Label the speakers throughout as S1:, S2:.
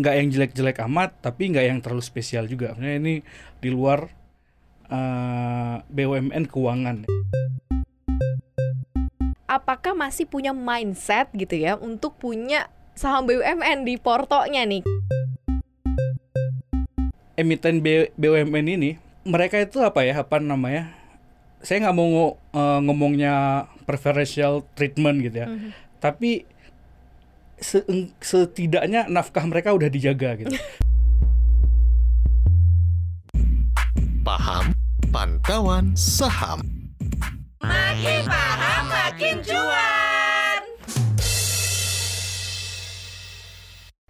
S1: nggak yang jelek-jelek amat tapi nggak yang terlalu spesial juga ini di luar eh, BUMN keuangan
S2: apakah masih punya mindset gitu ya untuk punya saham BUMN di portonya nih?
S1: emiten BUMN ini mereka itu apa ya apa namanya saya nggak mau eh, ngomongnya preferential treatment gitu ya
S2: Mhm.
S1: tapi se- setidaknya nafkah mereka udah dijaga gitu
S3: Paham Pantauan Saham
S4: Makin paham makin cuan.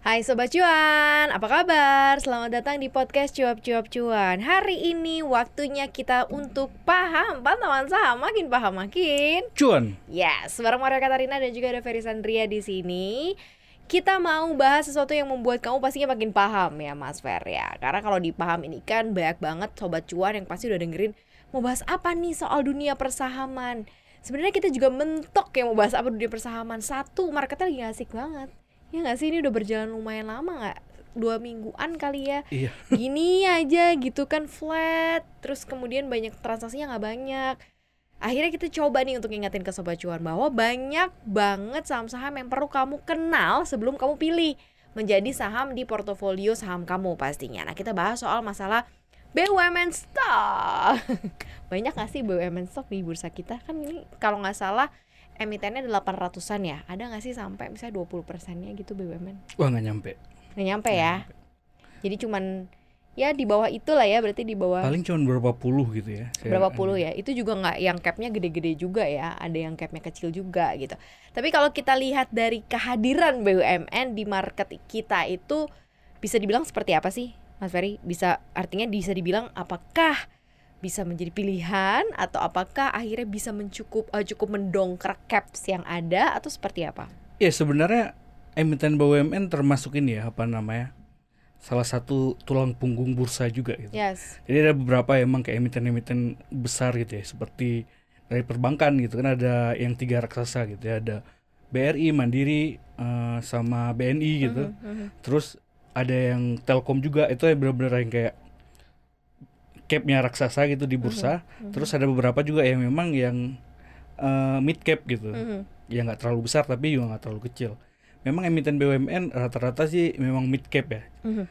S2: Hai Sobat Cuan, apa kabar? Selamat datang di podcast Cuap Cuap Cuan. Hari ini waktunya kita untuk paham pantauan saham Makin paham makin.
S1: Cuan.
S2: Yes, bareng Maria Katarina dan juga ada Ferry Sandria di sini. Kita mau bahas sesuatu yang membuat kamu pastinya makin paham ya Mas Fer ya. Karena kalau di paham ini kan banyak banget Sobat Cuan yang pasti udah dengerin Mau bahas apa nih soal dunia persahaman? Sebenarnya kita juga mentok ya mau bahas apa dunia persahaman. Satu, marketnya lagi asik banget Ya nggak sih ini udah berjalan lumayan lama nggak? Dua mingguan kali ya?
S1: Iya.
S2: Gini aja gitu kan flat. Terus kemudian banyak transaksinya nggak banyak. Akhirnya kita coba nih untuk ingetin ke sobat cuan bahwa banyak banget saham-saham yang perlu kamu kenal sebelum kamu pilih menjadi saham di portofolio saham kamu pastinya. Nah kita bahas soal masalah BUMN stock. Banyak gak sih BUMN stock di bursa kita? Kan ini kalau nggak salah emitennya 800an ya? Ada nggak sih sampai misalnya 20 persennya gitu BUMN
S1: wah nggak nyampe.
S2: Nggak nyampe ya? Jadi cuman ya di bawah itulah ya berarti di bawah
S1: paling cuma berapa puluh gitu ya saya-
S2: berapa puluh ya? Itu juga nggak yang capnya gede-gede juga ya ada yang capnya kecil juga gitu. Tapi kalau kita lihat dari kehadiran BUMN di market kita itu bisa dibilang seperti apa sih Mas Ferry? Bisa artinya bisa dibilang apakah bisa menjadi pilihan atau apakah akhirnya bisa mencukup eh, cukup mendongkrak caps yang ada atau seperti apa
S1: ya sebenarnya emiten BUMN termasuk ini ya apa namanya salah satu tulang punggung bursa juga gitu
S2: yes
S1: Jadi ada beberapa emang kayak emiten-emiten besar gitu ya, seperti dari perbankan gitu kan ada yang tiga raksasa gitu ya, ada BRI, Mandiri, eh, sama BNI gitu.
S2: Mhm, mhm.
S1: Terus ada yang Telkom juga itu yang benar-benar yang kayak capnya raksasa gitu di bursa. Terus ada beberapa juga yang memang yang eh, mid cap gitu,
S2: Mhm.
S1: yang nggak terlalu besar tapi juga nggak terlalu kecil. Memang emiten BUMN rata-rata sih memang mid cap ya.
S2: Mhm.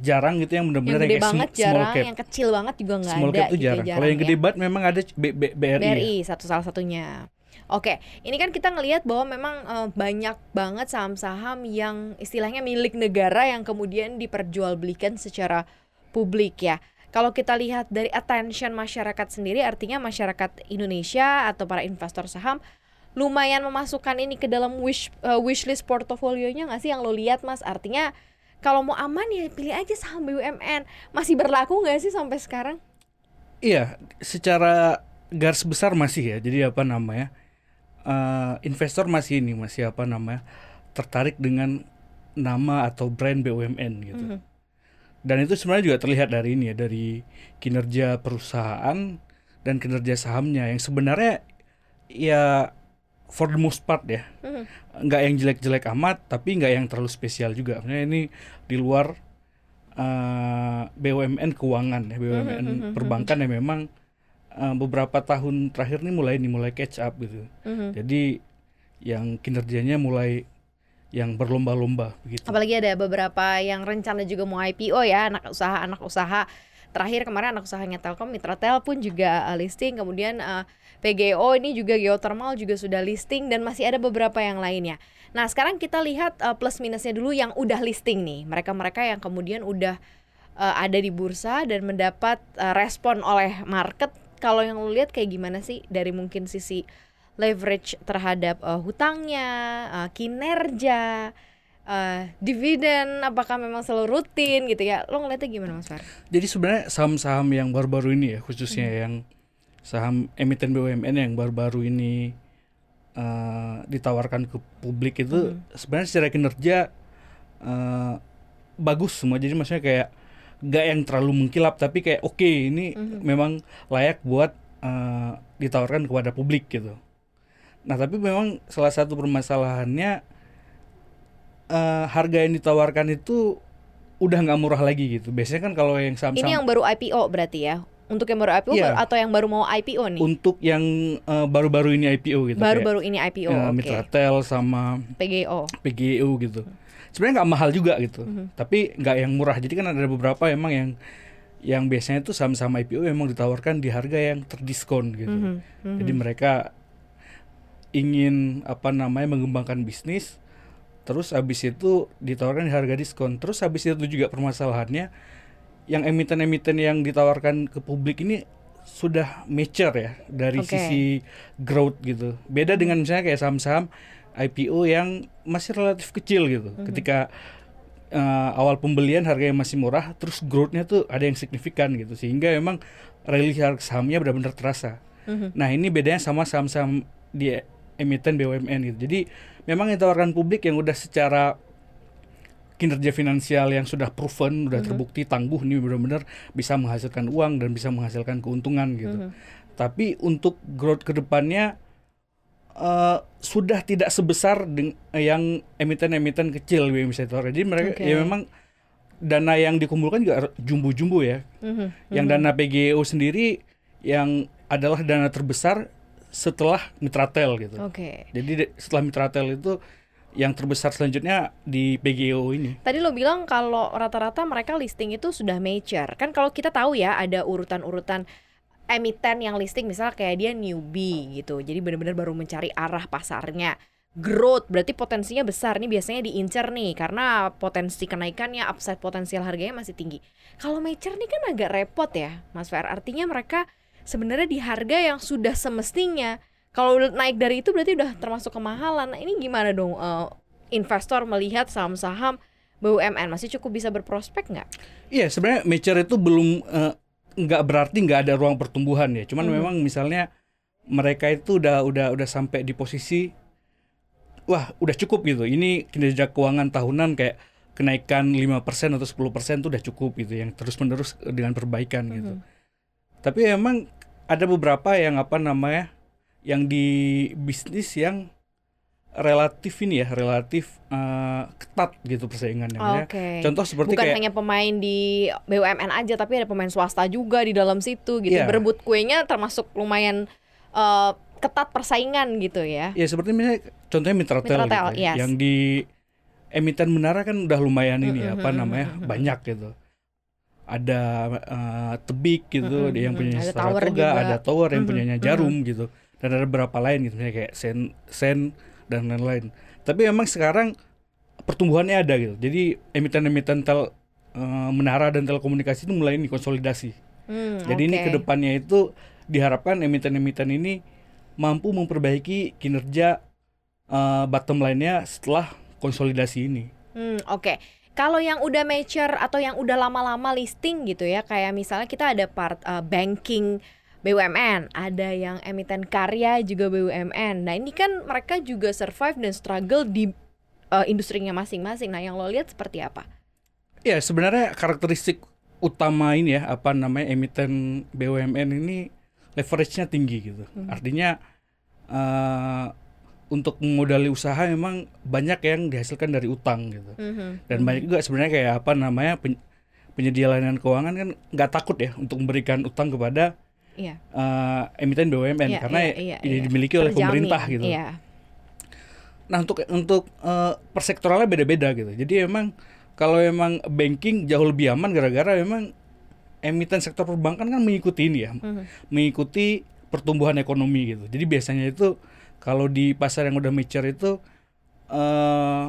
S1: Jarang gitu yang
S2: yang
S1: benar-benar kayak sm-
S2: banget
S1: small
S2: jarang,
S1: cap.
S2: yang kecil banget juga nggak
S1: Small
S2: ada
S1: cap tuh
S2: gitu ya,
S1: jarang. Kalau yang
S2: ya.
S1: gede banget memang ada B, B, BRI. ya.
S2: BRI satu salah satunya. Oke, ini kan kita ngelihat bahwa memang eh, banyak banget saham-saham yang istilahnya milik negara yang kemudian diperjualbelikan secara publik ya. Kalau kita lihat dari attention masyarakat sendiri, artinya masyarakat Indonesia atau para investor saham lumayan memasukkan ini ke dalam wish eh, wishlist portofolionya nggak sih yang lo lihat mas? Artinya kalau mau aman ya pilih aja saham BUMN. Masih berlaku nggak sih sampai sekarang?
S1: Iya, secara garis besar masih ya. Jadi apa namanya? eh, investor masih ini masih apa namanya? tertarik dengan nama atau brand BUMN gitu.
S2: Mhm.
S1: Dan itu sebenarnya juga terlihat dari ini ya, dari kinerja perusahaan dan kinerja sahamnya yang sebenarnya ya for the most part ya.
S2: Mhm.
S1: nggak yang jelek-jelek amat tapi nggak yang terlalu spesial juga Maksudnya ini di luar eh, BUMN keuangan ya BUMN
S2: Mhm,
S1: perbankan yang memang eh, beberapa tahun terakhir ini mulai nih mulai catch up gitu
S2: Mhm.
S1: jadi yang kinerjanya mulai yang berlomba-lomba begitu
S2: Apalagi ada beberapa yang rencana juga mau IPO ya anak usaha anak usaha. Terakhir kemarin anak usahanya Telkom Mitratel pun juga uh, listing, kemudian uh, PGO ini juga geothermal juga sudah listing dan masih ada beberapa yang lainnya. Nah sekarang kita lihat uh, plus minusnya dulu yang udah listing nih. Mereka-mereka yang kemudian udah uh, ada di bursa dan mendapat uh, respon oleh market. Kalau yang lu lihat kayak gimana sih dari mungkin sisi leverage terhadap uh, hutangnya, uh, kinerja, uh, dividen, apakah memang selalu rutin gitu ya? Lo ngeliatnya gimana Mas Far?
S1: jadi sebenarnya saham-saham yang baru-baru ini ya khususnya
S2: Hmm.
S1: yang saham emiten BUMN yang baru-baru ini eh, ditawarkan ke publik itu
S2: Hmm.
S1: sebenarnya secara kinerja eh, bagus semua jadi maksudnya kayak gak yang terlalu mengkilap tapi kayak oke ini
S2: Mhm.
S1: memang layak buat eh, ditawarkan kepada publik gitu nah tapi memang salah satu permasalahannya eh, harga yang ditawarkan itu udah nggak murah lagi gitu. Biasanya kan kalau yang saham-saham
S2: Ini yang baru IPO berarti ya? Untuk yang baru IPO
S1: Iya.
S2: atau yang baru mau IPO nih?
S1: untuk yang eh, baru-baru ini IPO gitu.
S2: Baru-baru ini IPO,
S1: eh,
S2: oke.
S1: Mitratel sama
S2: PGO.
S1: PGU gitu. Sebenarnya nggak mahal juga gitu,
S2: Mhm.
S1: tapi nggak yang murah. Jadi kan ada beberapa emang yang yang biasanya tuh saham-saham IPO emang ditawarkan di harga yang terdiskon gitu.
S2: Mhm, mhm.
S1: Jadi mereka ingin apa namanya mengembangkan bisnis, terus habis itu ditawarkan di harga diskon. Terus habis itu juga permasalahannya yang emiten-emiten yang ditawarkan ke publik ini sudah mature ya dari
S2: Oke.
S1: sisi growth gitu. Beda dengan misalnya kayak saham-saham IPO yang masih relatif kecil gitu. Ketika eh, awal pembelian harganya masih murah, terus growth-nya tuh ada yang signifikan gitu. Sehingga memang rally harga sahamnya benar-benar terasa.
S2: Mhm.
S1: Nah ini bedanya sama saham-saham di emiten BUMN gitu. Jadi memang ditawarkan publik yang udah secara kinerja finansial yang sudah proven, udah terbukti tangguh nih benar-benar bisa menghasilkan uang dan bisa menghasilkan keuntungan gitu.
S2: Mhm.
S1: Tapi untuk growth ke depannya eh sudah tidak sebesar yang emiten-emiten kecil bisa ditawarkan. Jadi mereka
S2: Oke.
S1: ya memang dana yang dikumpulkan juga jumbo-jumbo ya.
S2: Mhm,
S1: Yang dana PGO sendiri yang adalah dana terbesar setelah Mitratel gitu.
S2: Oke.
S1: Jadi de- setelah Mitratel itu yang terbesar selanjutnya di PGO ini.
S2: Tadi lo bilang kalau rata-rata mereka listing itu sudah mature. Kan kalau kita tahu ya ada urutan-urutan emiten yang listing misalnya kayak dia newbie gitu. Jadi benar-benar baru mencari arah pasarnya. Growth berarti potensinya besar nih biasanya diincar nih karena potensi kenaikannya upside potensial harganya masih tinggi. Kalau mature nih kan agak repot ya, Mas Fer. Artinya mereka sebenarnya di harga yang sudah semestinya. Kalau naik dari itu berarti udah termasuk kemahalan. Nah, ini gimana dong eh, investor melihat saham-saham BUMN masih cukup bisa berprospek nggak?
S1: Iya, sebenarnya mature itu belum eh, nggak berarti nggak ada ruang pertumbuhan ya. Cuman
S2: Mhm.
S1: memang misalnya mereka itu udah udah udah sampai di posisi wah, udah cukup gitu. Ini kinerja keuangan tahunan kayak kenaikan 5% atau 10% itu udah cukup gitu yang terus-menerus dengan perbaikan gitu.
S2: Mhm.
S1: Tapi emang ada beberapa yang apa namanya yang di bisnis yang relatif ini ya relatif eh, ketat gitu persaingannya. Ya.
S2: Oke.
S1: Contoh seperti
S2: Bukan
S1: kayak
S2: hanya pemain di BUMN aja, tapi ada pemain swasta juga di dalam situ gitu.
S1: Iya.
S2: Berebut kuenya termasuk lumayan eh, ketat persaingan gitu ya.
S1: ya seperti misalnya contohnya Mitratel,
S2: Mitratel,
S1: gitu ya.
S2: yes.
S1: yang di emiten menara kan udah lumayan ini ya
S2: Mhm,
S1: apa
S2: mhm,
S1: namanya banyak gitu. Ada eh, Tebik gitu,
S2: Mhm,
S1: dia yang punya
S2: Ada Tower juga.
S1: ada Tower yang
S2: Mhm,
S1: punyanya
S2: mhm.
S1: Jarum gitu. Dan ada beberapa lain gitu misalnya kayak Sen Sen dan lain-lain. Tapi memang sekarang pertumbuhannya ada gitu. Jadi emiten-emiten tel eh, menara dan telekomunikasi itu mulai ini konsolidasi.
S2: Hmm,
S1: Jadi ini
S2: oke.
S1: ke depannya itu diharapkan emiten-emiten ini mampu memperbaiki kinerja eh, bottom line-nya setelah konsolidasi ini.
S2: Hmm, oke. Kalau yang udah mature atau yang udah lama-lama listing gitu ya, kayak misalnya kita ada part uh, banking BUMN, ada yang emiten karya juga BUMN. Nah, ini kan mereka juga survive dan struggle di uh, industrinya masing-masing. Nah, yang lo lihat seperti apa?
S1: Ya sebenarnya karakteristik utama ini ya apa namanya emiten BUMN ini leverage-nya tinggi gitu. Artinya eh, untuk memodali usaha memang banyak yang dihasilkan dari utang gitu.
S2: Mhm.
S1: Dan banyak juga sebenarnya kayak apa namanya pen- penyedia layanan keuangan kan nggak takut ya untuk memberikan utang kepada
S2: Iya.
S1: eh, emiten BUMN
S2: Iya,
S1: karena
S2: iya,
S1: ini
S2: iya.
S1: dimiliki oleh
S2: Terjamin,
S1: pemerintah gitu.
S2: Iya.
S1: Nah untuk untuk eh, persektoralnya beda-beda gitu. Jadi emang kalau emang banking jauh lebih aman gara-gara memang emiten sektor perbankan kan mengikuti ini ya,
S2: Mhm.
S1: mengikuti pertumbuhan ekonomi gitu. Jadi biasanya itu kalau di pasar yang udah mature itu eh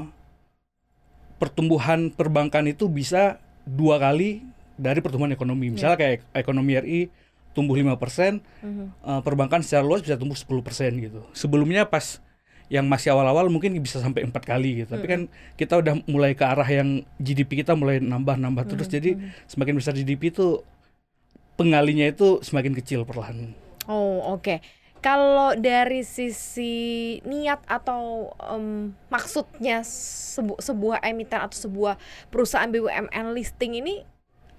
S1: pertumbuhan perbankan itu bisa dua kali dari pertumbuhan ekonomi. Misalnya kayak ekonomi RI tumbuh 5%,
S2: Mhm.
S1: eh, perbankan secara luas bisa tumbuh 10% gitu. Sebelumnya pas yang masih awal-awal mungkin bisa sampai empat kali gitu. Tapi kan kita udah mulai ke arah yang GDP kita mulai nambah-nambah terus. Jadi semakin besar GDP itu pengalinya itu semakin kecil perlahan.
S2: Oh, oke. Kalau dari sisi niat atau em, maksudnya sebu- sebuah emiten atau sebuah perusahaan BUMN listing ini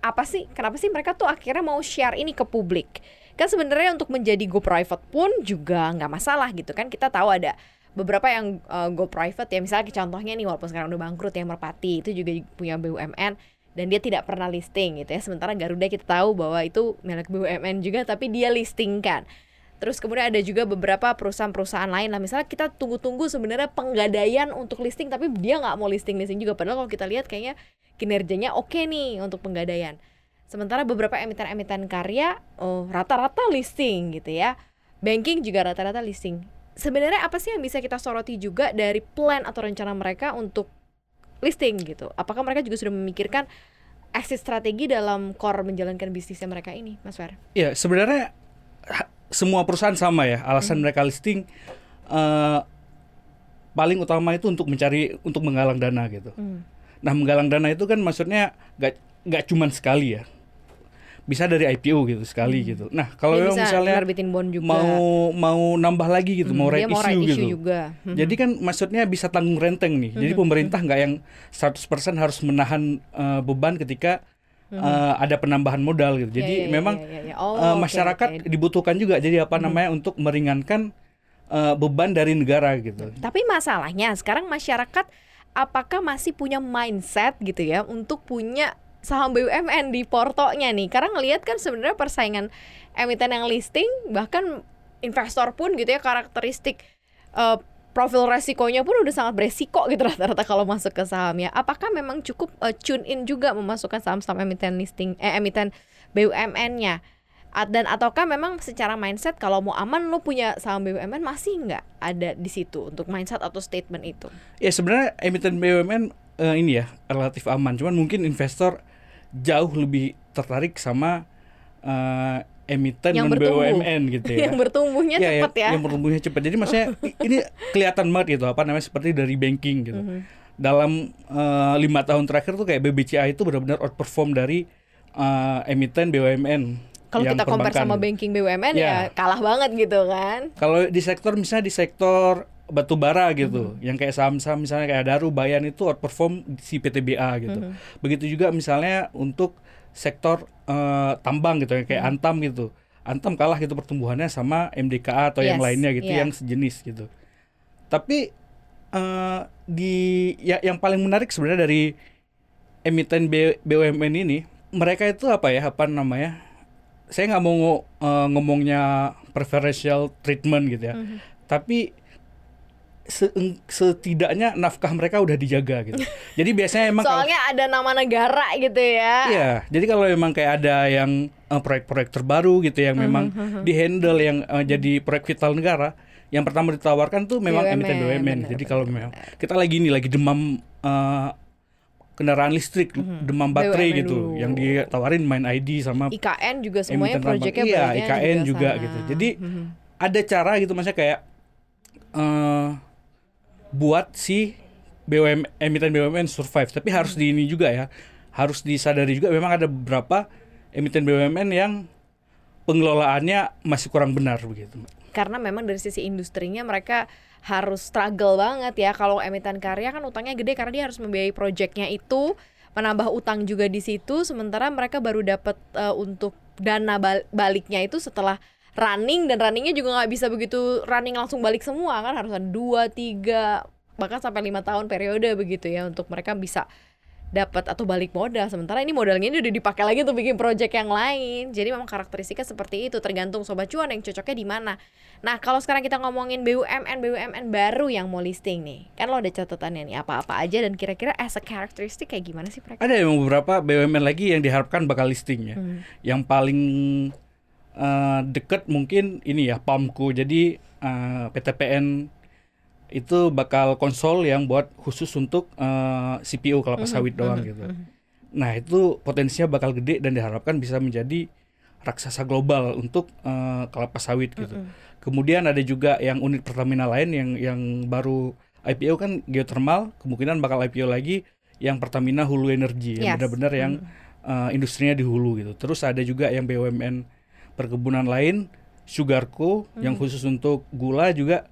S2: apa sih? Kenapa sih mereka tuh akhirnya mau share ini ke publik? Kan sebenarnya untuk menjadi go private pun juga nggak masalah gitu kan. Kita tahu ada beberapa yang uh, go private ya misalnya contohnya nih walaupun sekarang udah bangkrut yang Merpati itu juga punya BUMN dan dia tidak pernah listing gitu ya sementara Garuda kita tahu bahwa itu milik BUMN juga tapi dia listingkan Terus kemudian ada juga beberapa perusahaan-perusahaan lain lah. Misalnya kita tunggu-tunggu sebenarnya penggadaian untuk listing, tapi dia nggak mau listing-listing juga. Padahal kalau kita lihat kayaknya kinerjanya oke okay nih untuk penggadaian. Sementara beberapa emiten-emiten karya oh rata-rata listing gitu ya. Banking juga rata-rata listing. Sebenarnya apa sih yang bisa kita soroti juga dari plan atau rencana mereka untuk listing gitu? Apakah mereka juga sudah memikirkan exit strategi dalam core menjalankan bisnisnya mereka ini, Mas Fer?
S1: Ya, sebenarnya semua perusahaan sama ya alasan hmm. mereka listing uh, paling utama itu untuk mencari untuk menggalang dana gitu. Hmm. Nah menggalang dana itu kan maksudnya gak gak cuman sekali ya bisa dari IPO gitu sekali hmm. gitu. Nah kalau yang misalnya
S2: bond juga.
S1: mau mau nambah lagi gitu, hmm, mau right issue, right issue gitu.
S2: Juga.
S1: Hmm. Jadi kan maksudnya bisa tanggung renteng nih. Hmm. Jadi pemerintah nggak yang 100% harus menahan uh, beban ketika uh, ada penambahan modal gitu. Jadi yeah, yeah, memang yeah, yeah, yeah. Oh, uh, masyarakat okay. dibutuhkan juga. Jadi apa hmm. namanya untuk meringankan uh, beban dari negara gitu.
S2: Tapi masalahnya sekarang masyarakat apakah masih punya mindset gitu ya untuk punya saham BUMN di portonya nih? Karena ngelihat kan sebenarnya persaingan emiten yang listing bahkan investor pun gitu ya karakteristik uh, profil resikonya pun udah sangat beresiko gitu rata-rata kalau masuk ke saham ya. Apakah memang cukup uh, tune in juga memasukkan saham-saham emiten listing eh emiten BUMN-nya? Dan ataukah memang secara mindset kalau mau aman lo punya saham BUMN masih nggak ada di situ untuk mindset atau statement itu?
S1: Ya sebenarnya emiten BUMN uh, ini ya relatif aman, cuman mungkin investor jauh lebih tertarik sama uh, emiten
S2: yang
S1: BUMN gitu ya.
S2: yang bertumbuhnya ya, cepat ya.
S1: Yang bertumbuhnya cepat. Jadi maksudnya ini kelihatan banget gitu apa namanya seperti dari banking gitu. Mm -hmm. Dalam uh, lima tahun terakhir tuh kayak BBCA itu benar-benar outperform dari uh, emiten BUMN.
S2: Kalau kita compare sama banking BUMN ya. ya kalah banget gitu kan.
S1: Kalau di sektor misalnya di sektor batu bara gitu, mm -hmm. yang kayak saham-saham misalnya kayak Daru, Bayan itu outperform si PTBA gitu. Mm -hmm. Begitu juga misalnya untuk sektor uh, tambang gitu ya kayak hmm. Antam gitu. Antam kalah gitu pertumbuhannya sama MDKA atau yes, yang lainnya gitu yeah. yang sejenis gitu. Tapi uh, di ya yang paling menarik sebenarnya dari emiten B, BUMN ini mereka itu apa ya apa namanya? Saya nggak mau uh, ngomongnya preferential treatment gitu ya. Mm -hmm. Tapi setidaknya nafkah mereka udah dijaga gitu. Jadi biasanya emang
S2: soalnya kalau, ada nama negara gitu ya.
S1: Iya, jadi kalau memang kayak ada yang uh, proyek-proyek terbaru gitu yang memang uh-huh. dihandle yang uh, jadi proyek vital negara, yang pertama ditawarkan tuh memang BUMN, emiten BUMN. Bener, jadi kalau memang kita lagi ini lagi demam uh, kendaraan listrik, uh-huh. demam baterai BUMN gitu, dulu. yang ditawarin main ID sama
S2: IKN juga semuanya proyeknya
S1: Iya, IKN juga, juga gitu. Jadi uh-huh. ada cara gitu maksudnya kayak uh, buat si BUMN emiten BUMN survive. Tapi harus di ini juga ya, harus disadari juga memang ada beberapa emiten BUMN yang pengelolaannya masih kurang benar begitu.
S2: Karena memang dari sisi industrinya mereka harus struggle banget ya. Kalau emiten karya kan utangnya gede karena dia harus membiayai proyeknya itu, menambah utang juga di situ. Sementara mereka baru dapat uh, untuk dana baliknya itu setelah running dan runningnya juga nggak bisa begitu running langsung balik semua kan harus ada dua tiga bahkan sampai lima tahun periode begitu ya untuk mereka bisa dapat atau balik modal. Sementara ini modalnya ini udah dipakai lagi untuk bikin project yang lain. Jadi memang karakteristiknya seperti itu tergantung sobat cuan yang cocoknya di mana. Nah kalau sekarang kita ngomongin BUMN BUMN baru yang mau listing nih. Kan lo ada catatannya nih apa-apa aja dan kira-kira as a karakteristik kayak gimana sih mereka?
S1: Ada yang beberapa BUMN lagi yang diharapkan bakal listing ya hmm. yang paling uh, deket mungkin ini ya PAMku jadi uh, eh, PTPN itu bakal konsol yang buat khusus untuk uh, eh, CPU kelapa mhm, sawit doang mhm, gitu. Mhm. Nah itu potensinya bakal gede dan diharapkan bisa menjadi raksasa global untuk uh, kelapa sawit gitu. Kemudian ada juga yang unit Pertamina lain yang yang baru IPO kan geothermal, kemungkinan bakal IPO lagi yang Pertamina Hulu Energi yang benar-benar yang uh, industrinya di hulu gitu. Terus ada juga yang BUMN perkebunan lain Sugarco hmm. yang khusus untuk gula juga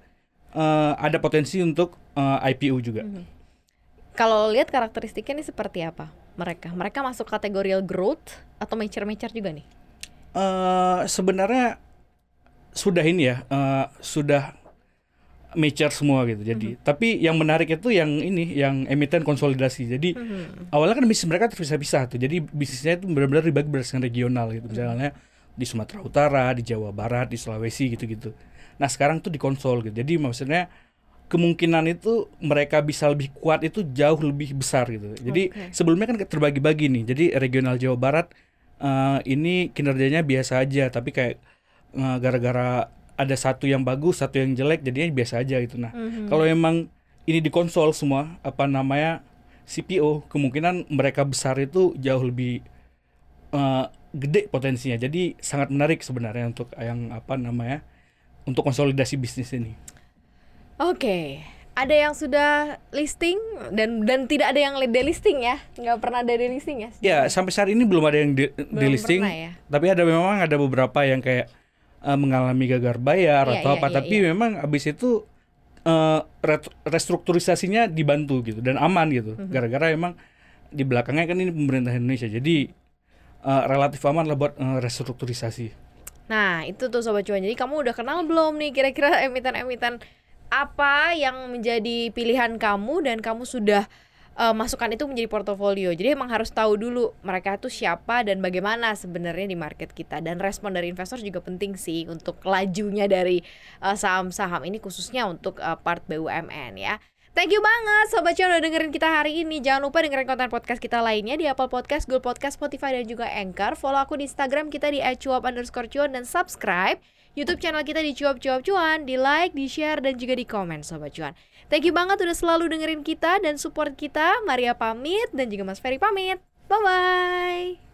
S1: uh, ada potensi untuk uh, eh, IPO juga. Hmm.
S2: Kalau lihat karakteristiknya ini seperti apa mereka? Mereka masuk kategori growth atau mature-mature juga nih?
S1: Uh, sebenarnya sudah ini ya, uh, sudah mature semua gitu. Jadi tapi yang menarik itu yang ini yang emiten konsolidasi. Jadi awalnya kan bisnis mereka terpisah-pisah tuh. Jadi bisnisnya itu benar-benar dibagi berdasarkan regional gitu. Misalnya di Sumatera Utara, di Jawa Barat, di Sulawesi gitu-gitu. Nah, sekarang tuh dikonsol gitu. Jadi maksudnya kemungkinan itu mereka bisa lebih kuat itu jauh lebih besar gitu. Jadi
S2: Oke.
S1: sebelumnya kan terbagi-bagi nih. Jadi regional Jawa Barat eh, ini kinerjanya biasa aja, tapi kayak eh, gara-gara ada satu yang bagus, satu yang jelek, jadinya biasa aja gitu. Nah, kalau emang ini dikonsol semua, apa namanya CPO, kemungkinan mereka besar itu jauh lebih eh, gede potensinya. Jadi sangat menarik sebenarnya untuk yang apa namanya untuk konsolidasi bisnis ini.
S2: Oke, ada yang sudah listing dan dan tidak ada yang delisting ya? Nggak pernah ada delisting ya?
S1: Ya sampai saat ini belum ada yang di, delisting,
S2: pernah ya?
S1: tapi ada memang ada beberapa yang kayak eh, mengalami gagal bayar
S2: Iya,
S1: atau
S2: iya,
S1: apa.
S2: iya,
S1: tapi
S2: iya.
S1: memang abis itu ret- restrukturisasinya dibantu gitu dan aman gitu.
S2: Mhm.
S1: Gara-gara emang di belakangnya kan ini pemerintah Indonesia, jadi eh, relatif aman lah buat eh, restrukturisasi.
S2: Nah, itu tuh Sobat Cuan. Jadi kamu udah kenal belum nih kira-kira emiten-emiten apa yang menjadi pilihan kamu dan kamu sudah eh, masukkan itu menjadi portofolio. Jadi emang harus tahu dulu mereka itu siapa dan bagaimana sebenarnya di market kita. Dan respon dari investor juga penting sih untuk lajunya dari saham-saham ini khususnya untuk eh, part BUMN ya. Thank you banget Sobat Cuan udah dengerin kita hari ini. Jangan lupa dengerin konten podcast kita lainnya Di Apple Podcast, Google Podcast, Spotify, dan juga Anchor. Follow aku di Instagram kita di @cuap underscore cuan Dan subscribe YouTube channel kita di cuap cuap cuan Di like, di share, dan juga di komen Sobat Cuan. Thank you banget udah selalu dengerin kita dan support kita. Maria pamit dan juga Mas Ferry pamit. Bye-bye